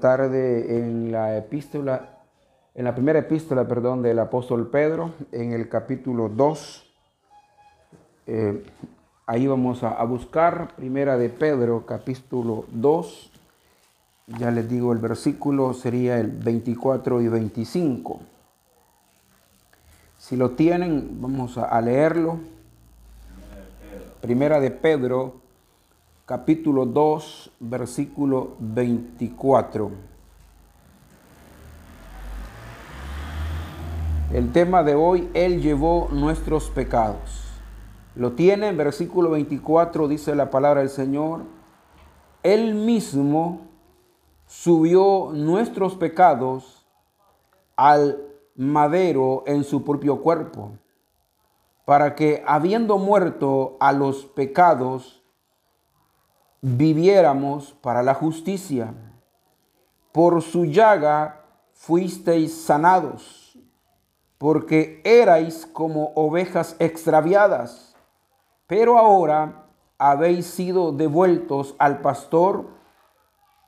tarde en la epístola, en la primera epístola, perdón, del apóstol Pedro, en el capítulo 2. Eh, ahí vamos a, buscar, primera de Pedro, capítulo 2. Ya les digo, el versículo sería el 24 y 25. Si lo tienen, vamos a, a leerlo. Primera de Pedro, capítulo 2, versículo 24. El tema de hoy, Él llevó nuestros pecados. Lo tiene en versículo 24, dice la palabra del Señor. Él mismo subió nuestros pecados al madero en su propio cuerpo, para que habiendo muerto a los pecados, viviéramos para la justicia. Por su llaga fuisteis sanados, porque erais como ovejas extraviadas, pero ahora habéis sido devueltos al pastor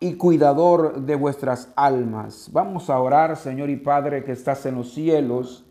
y cuidador de vuestras almas. Vamos a orar, Señor y Padre que estás en los cielos.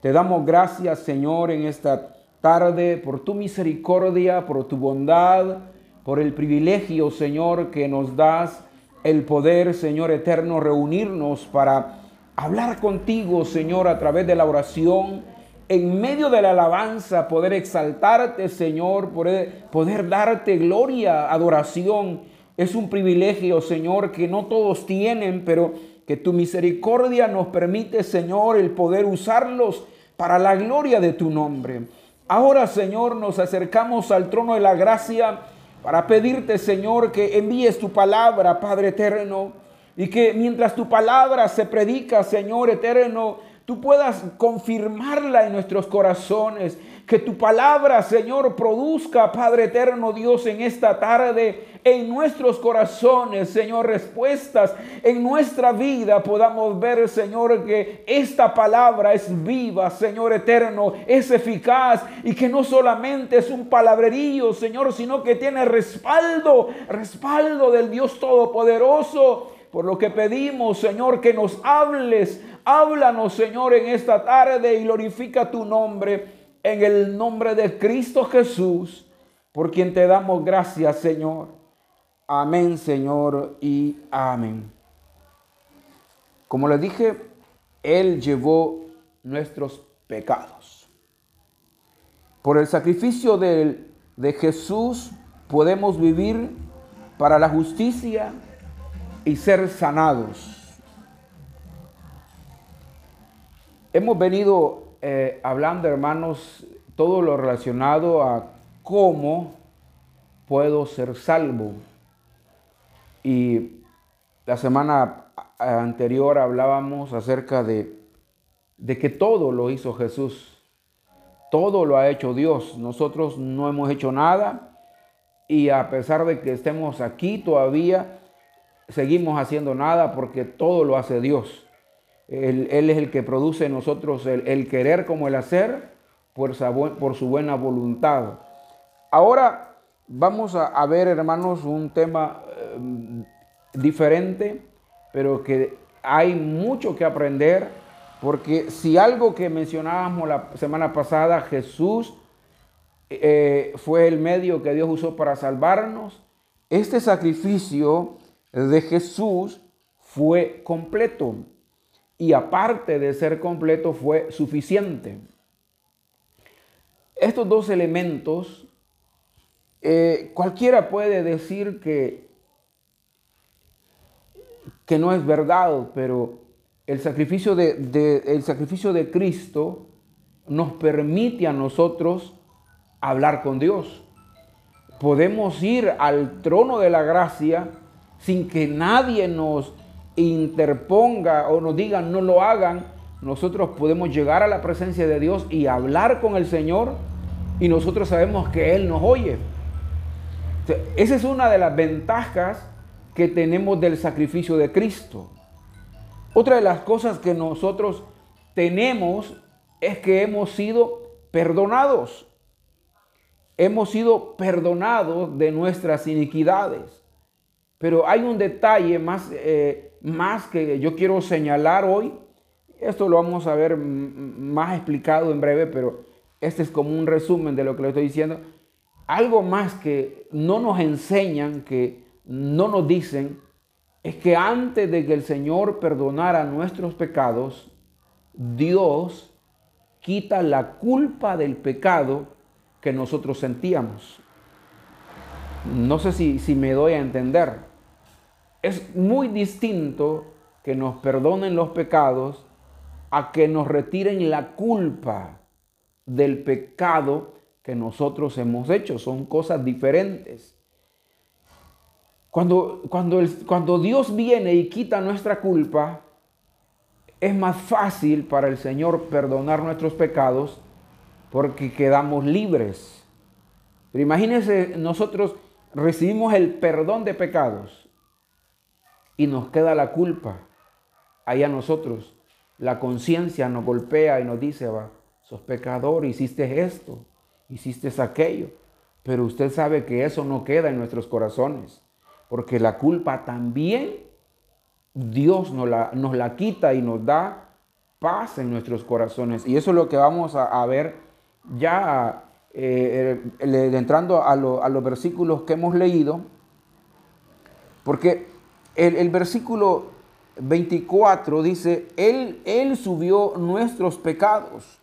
Te damos gracias, Señor, en esta tarde por tu misericordia, por tu bondad, por el privilegio, Señor, que nos das el poder, Señor eterno, reunirnos para hablar contigo, Señor, a través de la oración, en medio de la alabanza, poder exaltarte, Señor, poder, poder darte gloria, adoración. Es un privilegio, Señor, que no todos tienen, pero que tu misericordia nos permite, Señor, el poder usarlos para la gloria de tu nombre. Ahora, Señor, nos acercamos al trono de la gracia para pedirte, Señor, que envíes tu palabra, Padre eterno, y que mientras tu palabra se predica, Señor eterno, tú puedas confirmarla en nuestros corazones. Que tu palabra, Señor, produzca, Padre eterno Dios, en esta tarde, en nuestros corazones, Señor, respuestas en nuestra vida. Podamos ver, Señor, que esta palabra es viva, Señor eterno, es eficaz y que no solamente es un palabrerío, Señor, sino que tiene respaldo, respaldo del Dios Todopoderoso. Por lo que pedimos, Señor, que nos hables. Háblanos, Señor, en esta tarde y glorifica tu nombre en el nombre de Cristo Jesús, por quien te damos gracias, Señor. Amén, Señor, y amén. Como les dije, Él llevó nuestros pecados. Por el sacrificio de, de Jesús podemos vivir para la justicia y ser sanados. Hemos venido eh, hablando, hermanos, todo lo relacionado a cómo puedo ser salvo. Y la semana anterior hablábamos acerca de, de que todo lo hizo Jesús. Todo lo ha hecho Dios. Nosotros no hemos hecho nada. Y a pesar de que estemos aquí todavía, seguimos haciendo nada porque todo lo hace Dios. Él, es el que produce en nosotros el, querer como el hacer por, su buena voluntad. Ahora vamos a, a ver, hermanos, un tema eh, diferente, pero que hay mucho que aprender, porque si algo que mencionábamos la semana pasada, Jesús eh, fue el medio que Dios usó para salvarnos, este sacrificio de Jesús fue completo y aparte de ser completo fue suficiente. Estos dos elementos, eh, cualquiera puede decir que, que no es verdad, pero el sacrificio de, de, el sacrificio de Cristo nos permite a nosotros hablar con Dios. Podemos ir al trono de la gracia sin que nadie nos interponga o nos digan no lo hagan, nosotros podemos llegar a la presencia de Dios y hablar con el Señor y nosotros sabemos que Él nos oye. esa es una de las ventajas que tenemos del sacrificio de Cristo. Otra de las cosas que nosotros tenemos es que hemos sido perdonados. Hemos sido perdonados de nuestras iniquidades. Pero hay un detalle más, eh, más que yo quiero señalar hoy. Esto lo vamos a ver más explicado en breve, pero este es como un resumen de lo que le estoy diciendo. Algo más que no nos enseñan, que no nos dicen, es que antes de que el Señor perdonara nuestros pecados, Dios quita la culpa del pecado que nosotros sentíamos. No sé si, si me doy a entender. Es muy distinto que nos perdonen los pecados a que nos retiren la culpa del pecado que nosotros hemos hecho. Son cosas diferentes. Cuando, cuando, cuando Dios viene y quita nuestra culpa, es más fácil para el Señor perdonar nuestros pecados porque quedamos libres. Pero imagínense, nosotros recibimos el perdón de pecados y nos queda la culpa. Ahí a nosotros, la conciencia nos golpea y nos dice, va, sos pecador, hiciste esto, hiciste aquello. Pero usted sabe que eso no queda en nuestros corazones, porque la culpa también Dios nos la, nos la quita y nos da paz en nuestros corazones. Y eso es lo que vamos a, ver ya eh, eh, entrando a, los versículos que hemos leído, porque el, versículo 24 dice, él, él subió nuestros pecados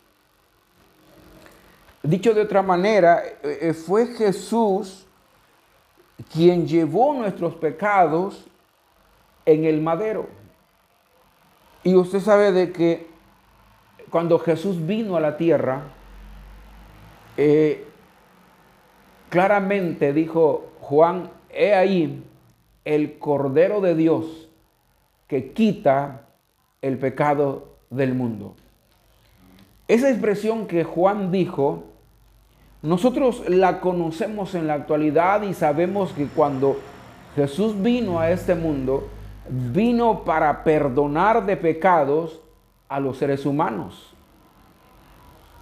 Dicho de otra manera, eh, eh, fue Jesús quien llevó nuestros pecados en el madero. Y usted sabe de que cuando Jesús vino a la tierra, eh, claramente dijo Juan, he ahí el Cordero de Dios que quita el pecado del mundo. Esa expresión que Juan dijo nosotros la conocemos en la actualidad y sabemos que cuando Jesús vino a este mundo, vino para perdonar de pecados a los seres humanos.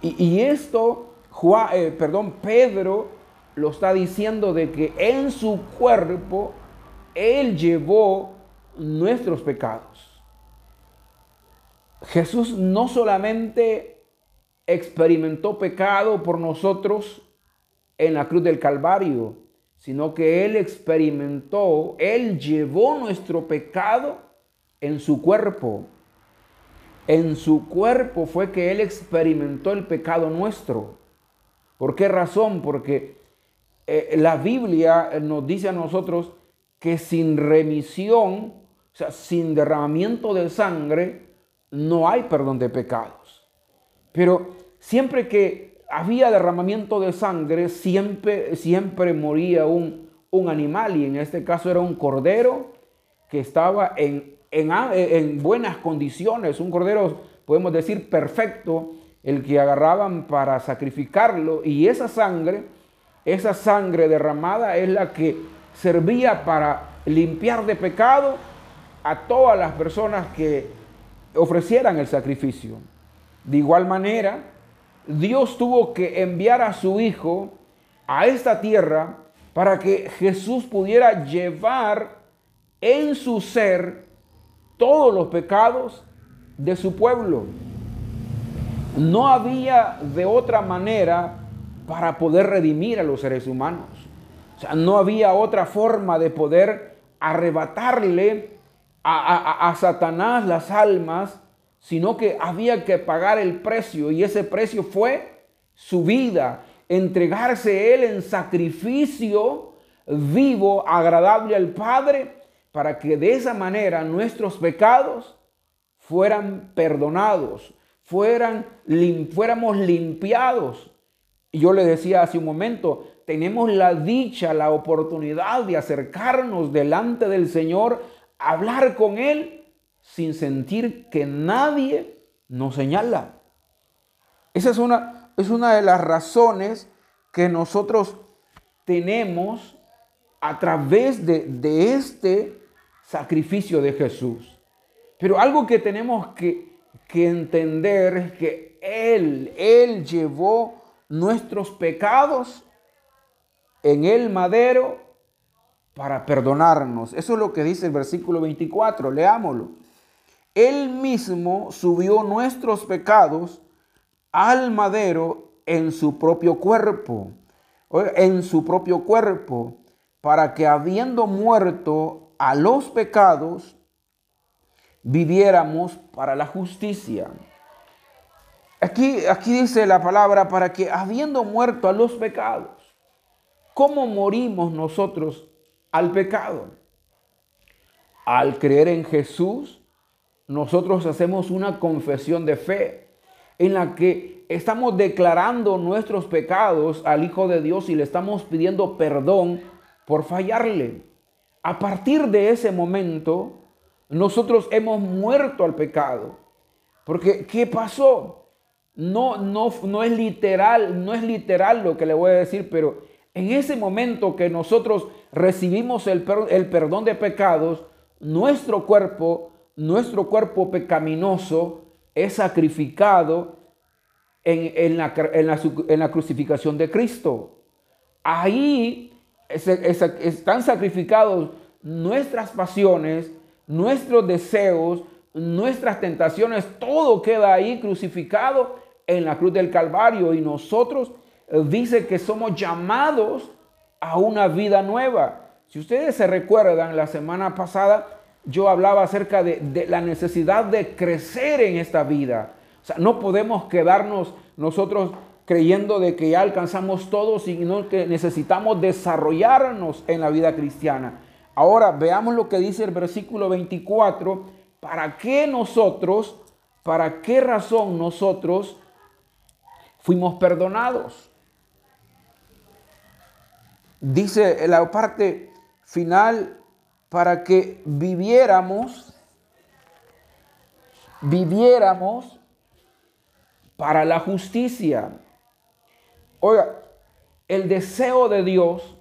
Y, esto, Juan, eh, perdón, Pedro lo está diciendo de que en su cuerpo Él llevó nuestros pecados. Jesús no solamente experimentó pecado por nosotros en la cruz del Calvario, sino que Él experimentó, Él llevó nuestro pecado en su cuerpo. En su cuerpo fue que Él experimentó el pecado nuestro. ¿Por qué razón? Porque eh, la Biblia nos dice a nosotros que sin remisión, o sea, sin derramamiento de sangre, no hay perdón de pecados. Pero siempre que había derramamiento de sangre, siempre, siempre moría un, animal y en este caso era un cordero que estaba en, en, buenas condiciones, un cordero, podemos decir, perfecto, el que agarraban para sacrificarlo y esa sangre, esa sangre derramada es la que servía para limpiar de pecado a todas las personas que ofrecieran el sacrificio. De igual manera, Dios tuvo que enviar a su Hijo a esta tierra para que Jesús pudiera llevar en su ser todos los pecados de su pueblo. No había de otra manera para poder redimir a los seres humanos. No había otra forma de poder arrebatarle a, a Satanás las almas sino que había que pagar el precio y ese precio fue su vida, entregarse él en sacrificio vivo, agradable al Padre, para que de esa manera nuestros pecados fueran perdonados, fueran, fuéramos limpiados. Y yo le decía hace un momento, tenemos la dicha, la oportunidad de acercarnos delante del Señor, hablar con Él sin sentir que nadie nos señala. Esa es una, es una de las razones que nosotros tenemos a través de, de este sacrificio de Jesús. Pero algo que tenemos que, que entender es que Él, Él llevó nuestros pecados en el madero para perdonarnos. Eso es lo que dice el versículo 24, leámoslo. Él mismo subió nuestros pecados al madero en su propio cuerpo, en su propio cuerpo, para que habiendo muerto a los pecados, viviéramos para la justicia. Aquí, aquí dice la palabra, para que habiendo muerto a los pecados, ¿cómo morimos nosotros al pecado? Al creer en Jesús, nosotros hacemos una confesión de fe en la que estamos declarando nuestros pecados al Hijo de Dios y le estamos pidiendo perdón por fallarle. A partir de ese momento, nosotros hemos muerto al pecado. Porque, ¿qué pasó? No, no, no es literal, no es literal lo que le voy a decir, pero en ese momento que nosotros recibimos el, perdón de pecados, nuestro cuerpo, nuestro cuerpo pecaminoso es sacrificado en, la, crucificación de Cristo. Ahí están sacrificados nuestras pasiones, nuestros deseos, nuestras tentaciones, todo queda ahí crucificado en la cruz del Calvario y nosotros dice que somos llamados a una vida nueva. Si ustedes se recuerdan, la semana pasada yo hablaba acerca de, de la necesidad de crecer en esta vida. O sea, no podemos quedarnos nosotros creyendo de que ya alcanzamos todo, sino que necesitamos desarrollarnos en la vida cristiana. Ahora veamos lo que dice el versículo 24. ¿Para qué nosotros, para qué razón nosotros fuimos perdonados? Dice la parte final, para que viviéramos, viviéramos para la justicia. Oiga, el deseo de Dios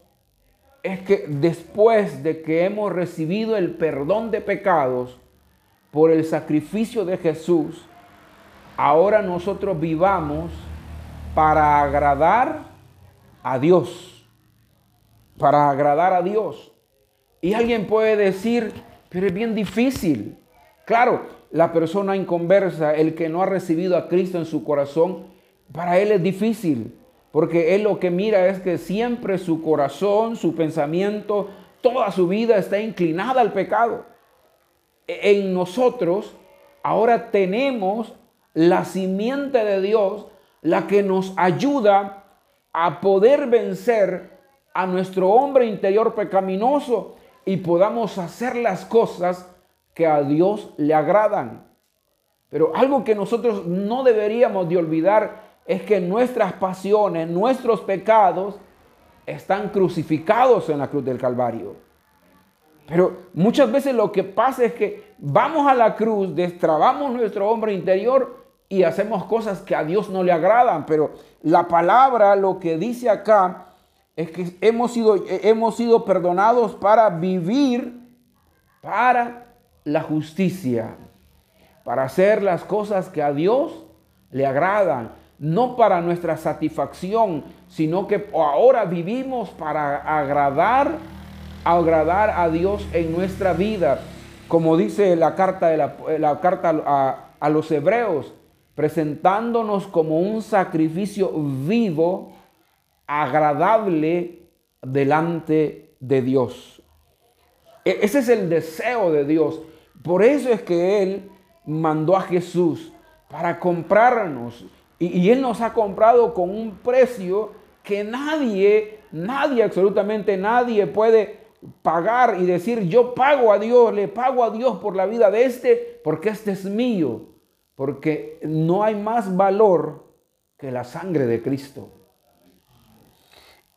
es que después de que hemos recibido el perdón de pecados por el sacrificio de Jesús, ahora nosotros vivamos para agradar a Dios. Para agradar a Dios. Y alguien puede decir, pero es bien difícil. Claro, la persona inconversa, el que no ha recibido a Cristo en su corazón, para él es difícil. Porque él lo que mira es que siempre su corazón, su pensamiento, toda su vida está inclinada al pecado. E-, en nosotros ahora tenemos la simiente de Dios, la que nos ayuda a poder vencer a nuestro hombre interior pecaminoso y podamos hacer las cosas que a Dios le agradan. Pero algo que nosotros no deberíamos de olvidar es que nuestras pasiones, nuestros pecados están crucificados en la cruz del Calvario. Pero muchas veces lo que pasa es que vamos a la cruz, destrabamos nuestro hombre interior y hacemos cosas que a Dios no le agradan. Pero la palabra lo que dice acá es que hemos sido, hemos sido perdonados para vivir para la justicia, para hacer las cosas que a Dios le agradan no para nuestra satisfacción, sino que ahora vivimos para agradar, agradar a Dios en nuestra vida, como dice la carta, de la, carta a, a los hebreos, presentándonos como un sacrificio vivo, agradable delante de Dios. E, ese es el deseo de Dios. Por eso es que Él mandó a Jesús para comprarnos y, Él nos ha comprado con un precio que nadie, nadie, absolutamente nadie puede pagar y decir, yo pago a Dios, le pago a Dios por la vida de este, porque este es mío. Porque no hay más valor que la sangre de Cristo.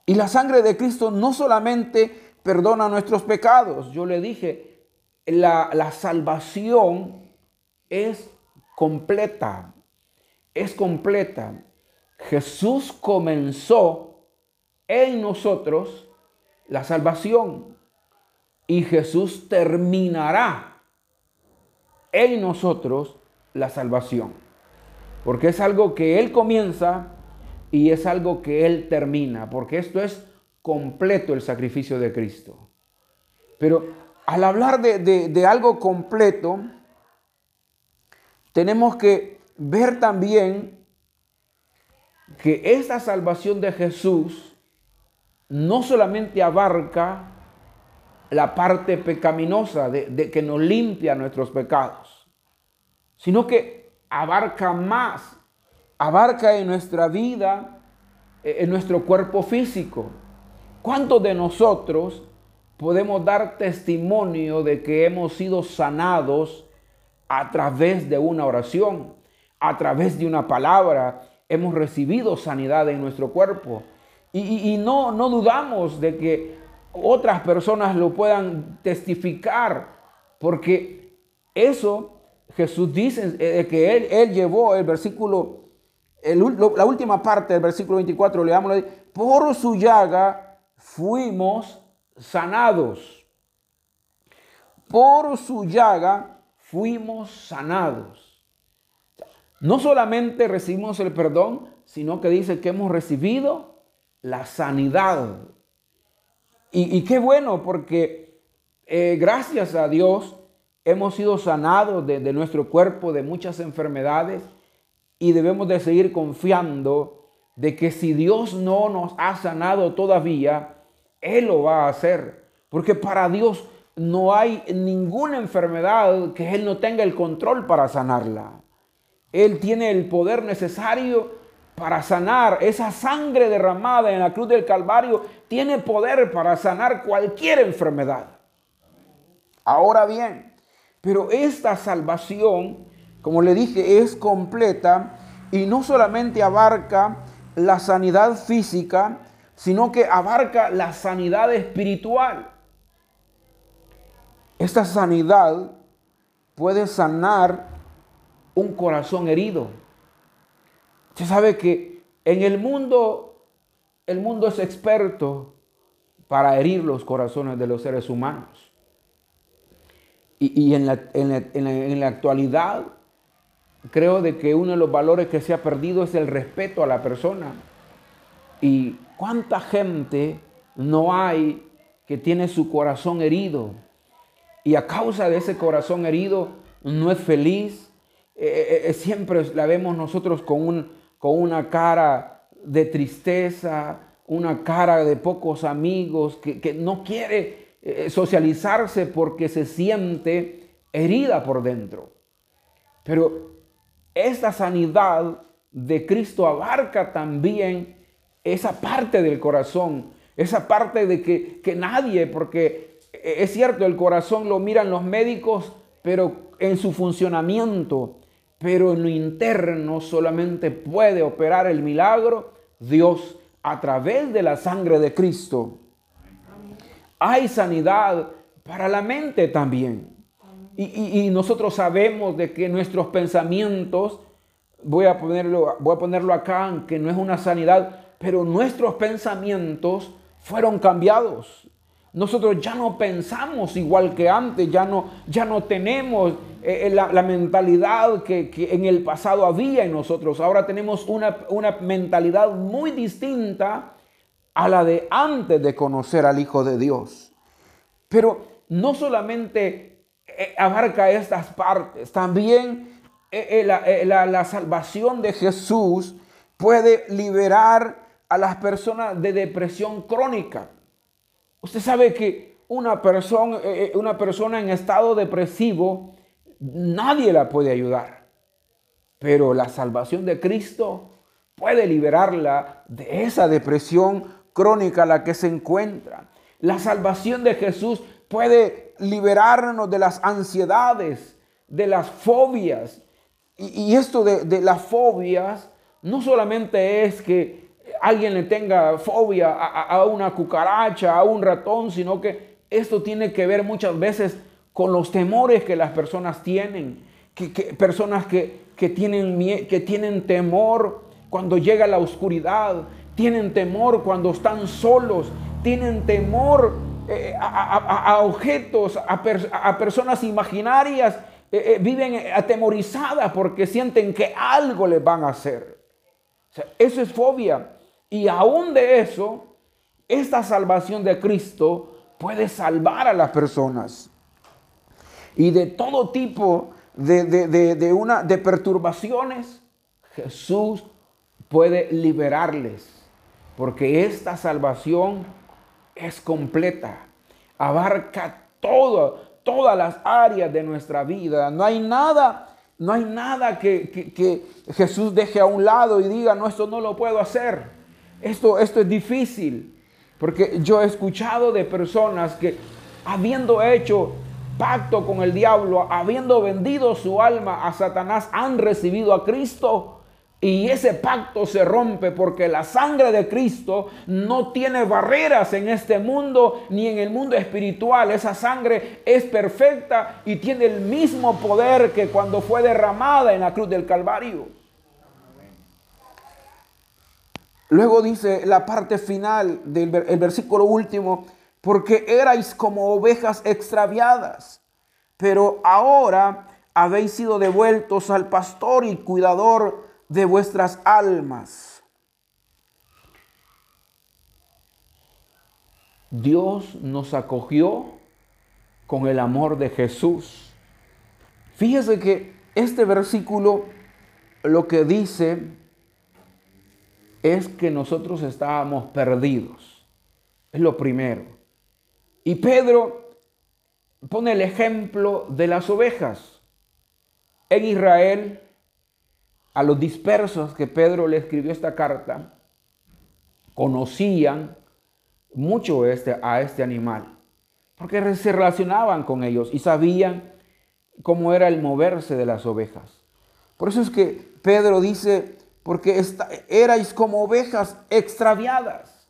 Y la sangre de Cristo no solamente perdona nuestros pecados, yo le dije, la, salvación es completa es completa. Jesús comenzó en nosotros la salvación y Jesús terminará en nosotros la salvación. Porque es algo que Él comienza y es algo que Él termina. Porque esto es completo el sacrificio de Cristo. Pero al hablar de, algo completo, tenemos que ver también que esta salvación de Jesús no solamente abarca la parte pecaminosa de, que nos limpia nuestros pecados, sino que abarca más, abarca en nuestra vida, en nuestro cuerpo físico. ¿Cuántos de nosotros podemos dar testimonio de que hemos sido sanados a través de una oración, a través de una palabra. Hemos recibido sanidad en nuestro cuerpo. Y, no, no dudamos de que otras personas lo puedan testificar, porque eso Jesús dice eh, que él, él llevó el versículo, la última parte del versículo 24, leámoslo, por su llaga fuimos sanados. Por su llaga fuimos sanados. No solamente recibimos el perdón, sino que dice que hemos recibido la sanidad. Y, qué bueno, porque eh, gracias a Dios hemos sido sanados de, de nuestro cuerpo de muchas enfermedades y debemos de seguir confiando de que si Dios no nos ha sanado todavía, él lo va a hacer. Porque para Dios no hay ninguna enfermedad que Él no tenga el control para sanarla. Él tiene el poder necesario para sanar. Esa sangre derramada en la cruz del Calvario tiene poder para sanar cualquier enfermedad. Ahora bien, pero esta salvación, como le dije, es completa y no solamente abarca la sanidad física, sino que abarca la sanidad espiritual. Esta sanidad puede sanar un corazón herido. Usted sabe que en el mundo, el mundo es experto para herir los corazones de los seres humanos. Y, en, la, en la actualidad, creo de que uno de los valores que se ha perdido es el respeto a la persona. Y ¿Cuánta gente no hay que tiene su corazón herido? Y a causa de ese corazón herido no es feliz. Eh, eh, eh, siempre la vemos nosotros con, un, con una cara de tristeza, una cara de pocos amigos, que, que no quiere socializarse porque se siente herida por dentro. Pero esta sanidad de Cristo abarca también esa parte del corazón, esa parte de que, nadie, porque es cierto, el corazón lo miran los médicos, pero en su funcionamiento, pero en lo interno solamente puede operar el milagro Dios a través de la sangre de Cristo. Hay sanidad para la mente también. Y, nosotros sabemos de que nuestros pensamientos, voy a ponerlo, voy a ponerlo acá, que no es una sanidad pero nuestros pensamientos fueron cambiados. Nosotros ya no pensamos igual que antes, ya no, ya no tenemos eh, eh, la, mentalidad que, en el pasado había en nosotros. Ahora tenemos una, una mentalidad muy distinta a la de antes de conocer al Hijo de Dios. Pero no solamente abarca estas partes, también la, la salvación de Jesús puede liberar a las personas de depresión crónica. Usted sabe que una persona, eh, eh, una persona en estado depresivo, nadie la puede ayudar. Pero la salvación de Cristo puede liberarla de esa depresión crónica a la que se encuentra. La salvación de Jesús puede liberarnos de las ansiedades, de las fobias. Y, esto de, de las fobias no solamente es que alguien le tenga fobia a, una cucaracha, a un ratón, sino que esto tiene que ver muchas veces con los temores que las personas tienen, que, personas que, tienen, que tienen temor cuando llega la oscuridad, tienen temor cuando están solos, tienen temor eh, a, objetos, a, personas imaginarias, eh, eh, viven atemorizadas porque sienten que algo les van a hacer. eso es fobia. Y aún de eso, esta salvación de Cristo puede salvar a las personas. Y de todo tipo de, una, de perturbaciones, Jesús puede liberarles. Porque esta salvación es completa. Abarca todo, todas las áreas de nuestra vida. No hay nada no hay nada que, Jesús deje a un lado y diga, no, esto no lo puedo hacer. Esto, esto es difícil. Porque yo he escuchado de personas que habiendo hecho pacto con el diablo, habiendo vendido su alma a Satanás, han recibido a Cristo y ese pacto se rompe porque la sangre de Cristo no tiene barreras en este mundo ni en el mundo espiritual. Esa sangre es perfecta y tiene el mismo poder que cuando fue derramada en la cruz del Calvario. Luego dice la parte final del versículo último, porque erais como ovejas extraviadas, pero ahora habéis sido devueltos al pastor y cuidador de vuestras almas. Dios nos acogió con el amor de Jesús. Fíjese que este versículo lo que dice es que nosotros estábamos perdidos. Es lo primero. Y Pedro pone el ejemplo de las ovejas. En Israel a los dispersos que Pedro le escribió esta carta, conocían mucho este, a este animal, porque se relacionaban con ellos y sabían cómo era el moverse de las ovejas. Por eso es que Pedro dice, porque erais como ovejas extraviadas.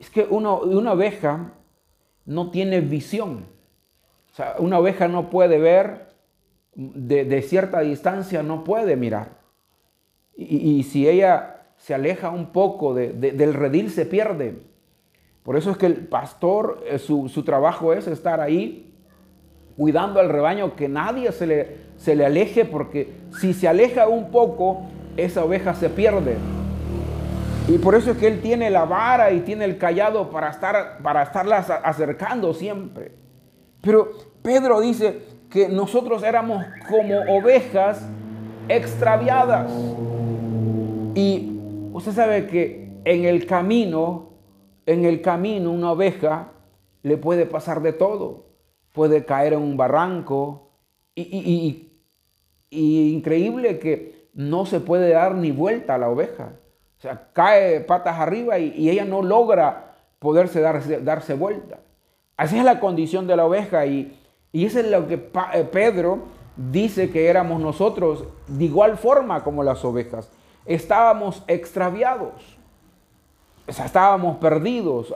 Es que una oveja no tiene visión. O sea, una oveja no puede ver de cierta distancia, no puede mirar. Y, si ella se aleja un poco del redil, se pierde. Por eso es que el pastor, eh, su, trabajo es estar ahí cuidando al rebaño, que nadie se le, se le aleje, porque si se aleja un poco, esa oveja se pierde. Y por eso es que él tiene la vara y tiene el callado para, estar, para estarlas acercando siempre. Pero Pedro dice que nosotros éramos como ovejas extraviadas. Y usted sabe que en el camino, en el camino una oveja le puede pasar de todo. Puede caer en un barranco y, increíble que no se puede dar ni vuelta a la oveja. O sea, cae patas arriba y, ella no logra poderse darse, darse vuelta. Así es la condición de la oveja y, y eso es lo que eh, Pedro dice que éramos nosotros de igual forma como las ovejas estábamos extraviados, estábamos perdidos.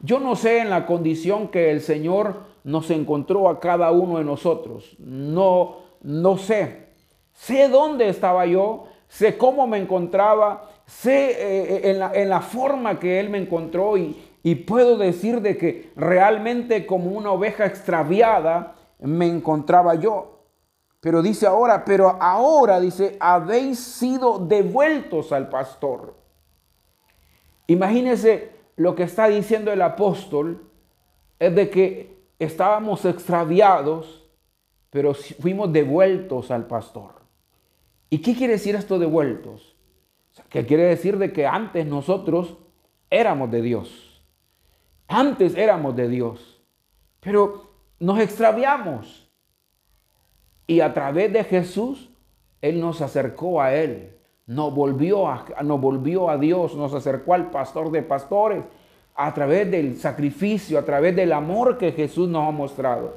Yo no sé en la condición que el Señor nos encontró a cada uno de nosotros. No, no sé. Sé dónde estaba yo, sé cómo me encontraba, sé eh, en, la, en, la, forma que Él me encontró y, y puedo decir de que realmente como una oveja extraviada me encontraba yo. Pero dice ahora, pero ahora dice, habéis sido devueltos al pastor. Imagínense lo que está diciendo el apóstol, es de que estábamos extraviados, pero fuimos devueltos al pastor. ¿Y qué quiere decir esto devueltos? ¿Qué quiere decir de que antes nosotros éramos de Dios. Antes éramos de Dios, pero nos extraviamos. Y a través de Jesús, Él nos acercó a Él, nos volvió a, nos volvió a Dios, nos acercó al pastor de pastores, a través del sacrificio, a través del amor que Jesús nos ha mostrado.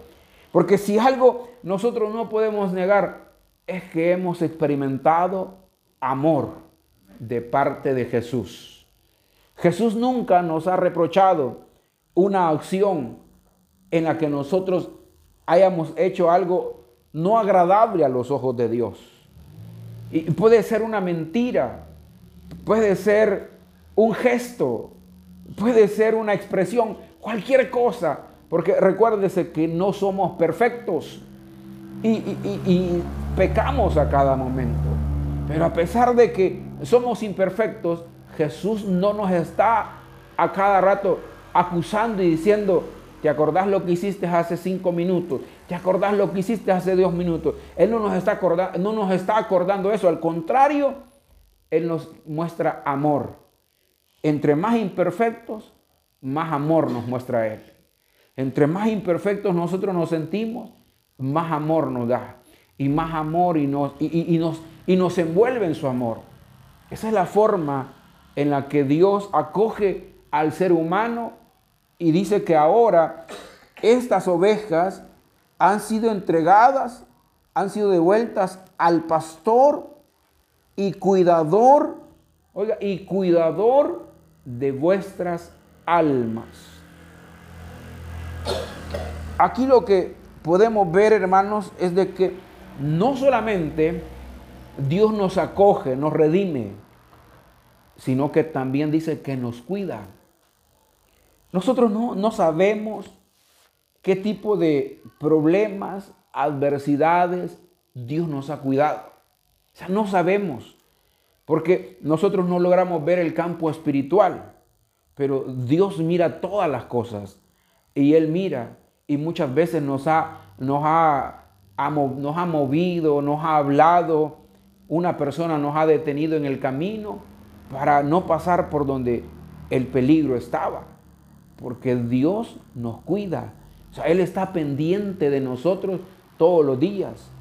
Porque si algo nosotros no podemos negar, es que hemos experimentado amor de parte de Jesús. Jesús nunca nos ha reprochado una acción en la que nosotros hayamos hecho algo no agradable a los ojos de Dios. Y puede ser una mentira, puede ser un gesto, puede ser una expresión, cualquier cosa, porque recuérdese que no somos perfectos y, y pecamos a cada momento. Pero a pesar de que somos imperfectos, Jesús no nos está a cada rato acusando y diciendo, ¿Te acordás lo que hiciste hace cinco minutos? ¿Te acordás lo que hiciste hace dos minutos? Él no nos está, acordando, no nos está acordando eso. Al contrario, Él nos muestra amor. Entre más imperfectos, más amor nos muestra Él. Entre más imperfectos nosotros nos sentimos, más amor nos da. Y más amor y nos, y, nos, y nos envuelve en su amor. Esa es la forma en la que Dios acoge al ser humano y dice que ahora estas ovejas han sido entregadas, han sido devueltas al pastor y cuidador, oiga, y cuidador de vuestras almas. Aquí lo que podemos ver, hermanos, es de que no solamente Dios nos acoge, nos redime, sino que también dice que nos cuida. Nosotros no, no sabemos qué tipo de problemas, adversidades Dios nos ha cuidado. O sea, no sabemos, porque nosotros no logramos ver el campo espiritual, pero Dios mira todas las cosas y Él mira y muchas veces nos ha, nos ha, nos ha movido, nos ha hablado, una persona nos ha detenido en el camino para no pasar por donde el peligro estaba, porque Dios nos cuida. Sea, Él está pendiente de nosotros todos los días.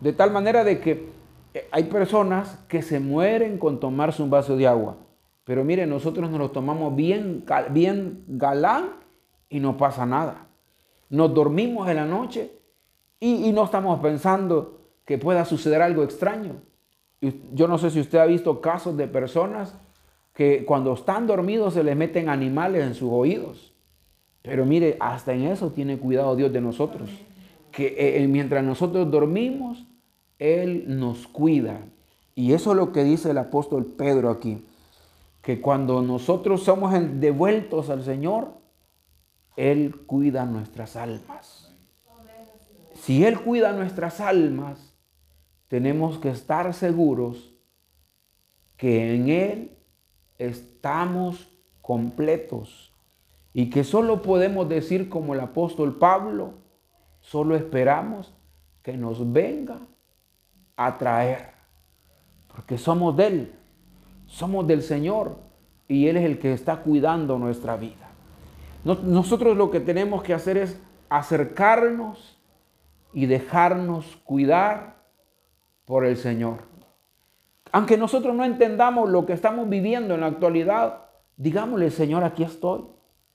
De tal manera de que eh, hay personas que se mueren con tomarse un vaso de agua. Pero mire, nosotros nos lo tomamos bien, bien galán y no pasa nada. Nos dormimos en la noche y no estamos pensando que pueda suceder algo extraño. Yo no sé si usted ha visto casos de personas que cuando están dormidos se les meten animales en sus oídos. Pero mire, hasta en eso tiene cuidado Dios de nosotros. Que eh, eh, mientras nosotros dormimos, Él nos cuida. Y eso es lo que dice el apóstol Pedro aquí. Que cuando nosotros somos devueltos al Señor, Él cuida nuestras almas. Si Él cuida nuestras almas, tenemos que estar seguros que en Él estamos completos y que solo podemos decir como el apóstol Pablo, solo esperamos que nos venga a traer, porque somos de Él, somos del Señor y Él es el que está cuidando nuestra vida. Nosotros lo que tenemos que hacer es acercarnos y dejarnos cuidar por el Señor. Aunque nosotros no entendamos lo que estamos viviendo en la actualidad, digámosle, Señor, aquí estoy.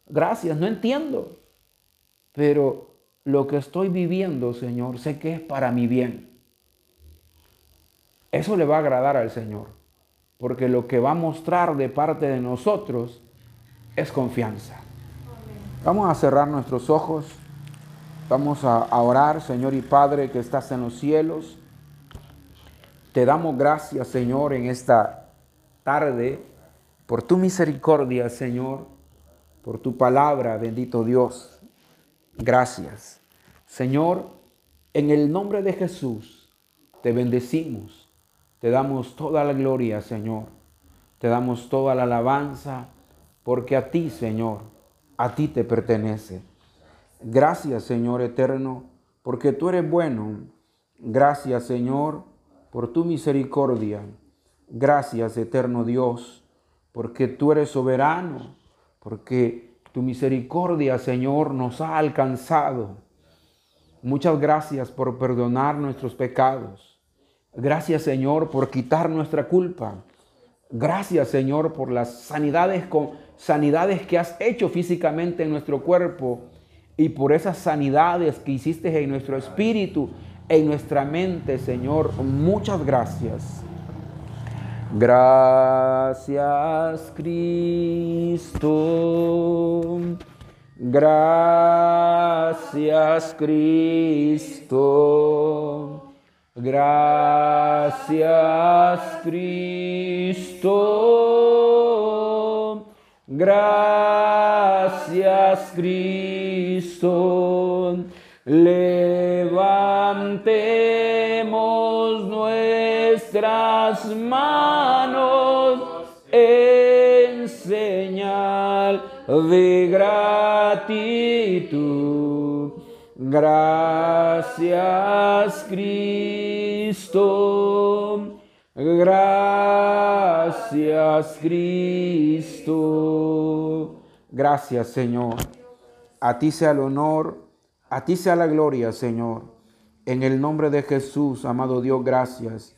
Gracias, no entiendo. Pero lo que estoy viviendo, Señor, sé que es para mi bien. Eso le va a agradar al Señor, porque lo que va a mostrar de parte de nosotros es confianza. Vamos a cerrar nuestros ojos, vamos a orar, Señor y Padre que estás en los cielos. Te damos gracias, Señor, en esta tarde por tu misericordia, Señor, por tu palabra, bendito Dios. Gracias. Señor, en el nombre de Jesús, te bendecimos. Te damos toda la gloria, Señor. Te damos toda la alabanza, porque a ti, Señor, a ti te pertenece. Gracias, Señor eterno, porque tú eres bueno. Gracias, Señor por tu misericordia. Gracias, eterno Dios, porque tú eres soberano, porque tu misericordia, Señor, nos ha alcanzado. Muchas gracias por perdonar nuestros pecados. Gracias, Señor, por quitar nuestra culpa. Gracias, Señor, por las sanidades, sanidades que has hecho físicamente en nuestro cuerpo y por esas sanidades que hiciste en nuestro espíritu en nuestra mente, Señor. Muchas gracias. Gracias, Cristo. Gracias, Cristo. Gracias, Cristo. Gracias, Cristo levantemos nuestras manos en señal de gratitud. Gracias Cristo, gracias Cristo, gracias Señor. A ti sea el honor, a ti sea la gloria Señor. En el nombre de Jesús, amado Dios, gracias.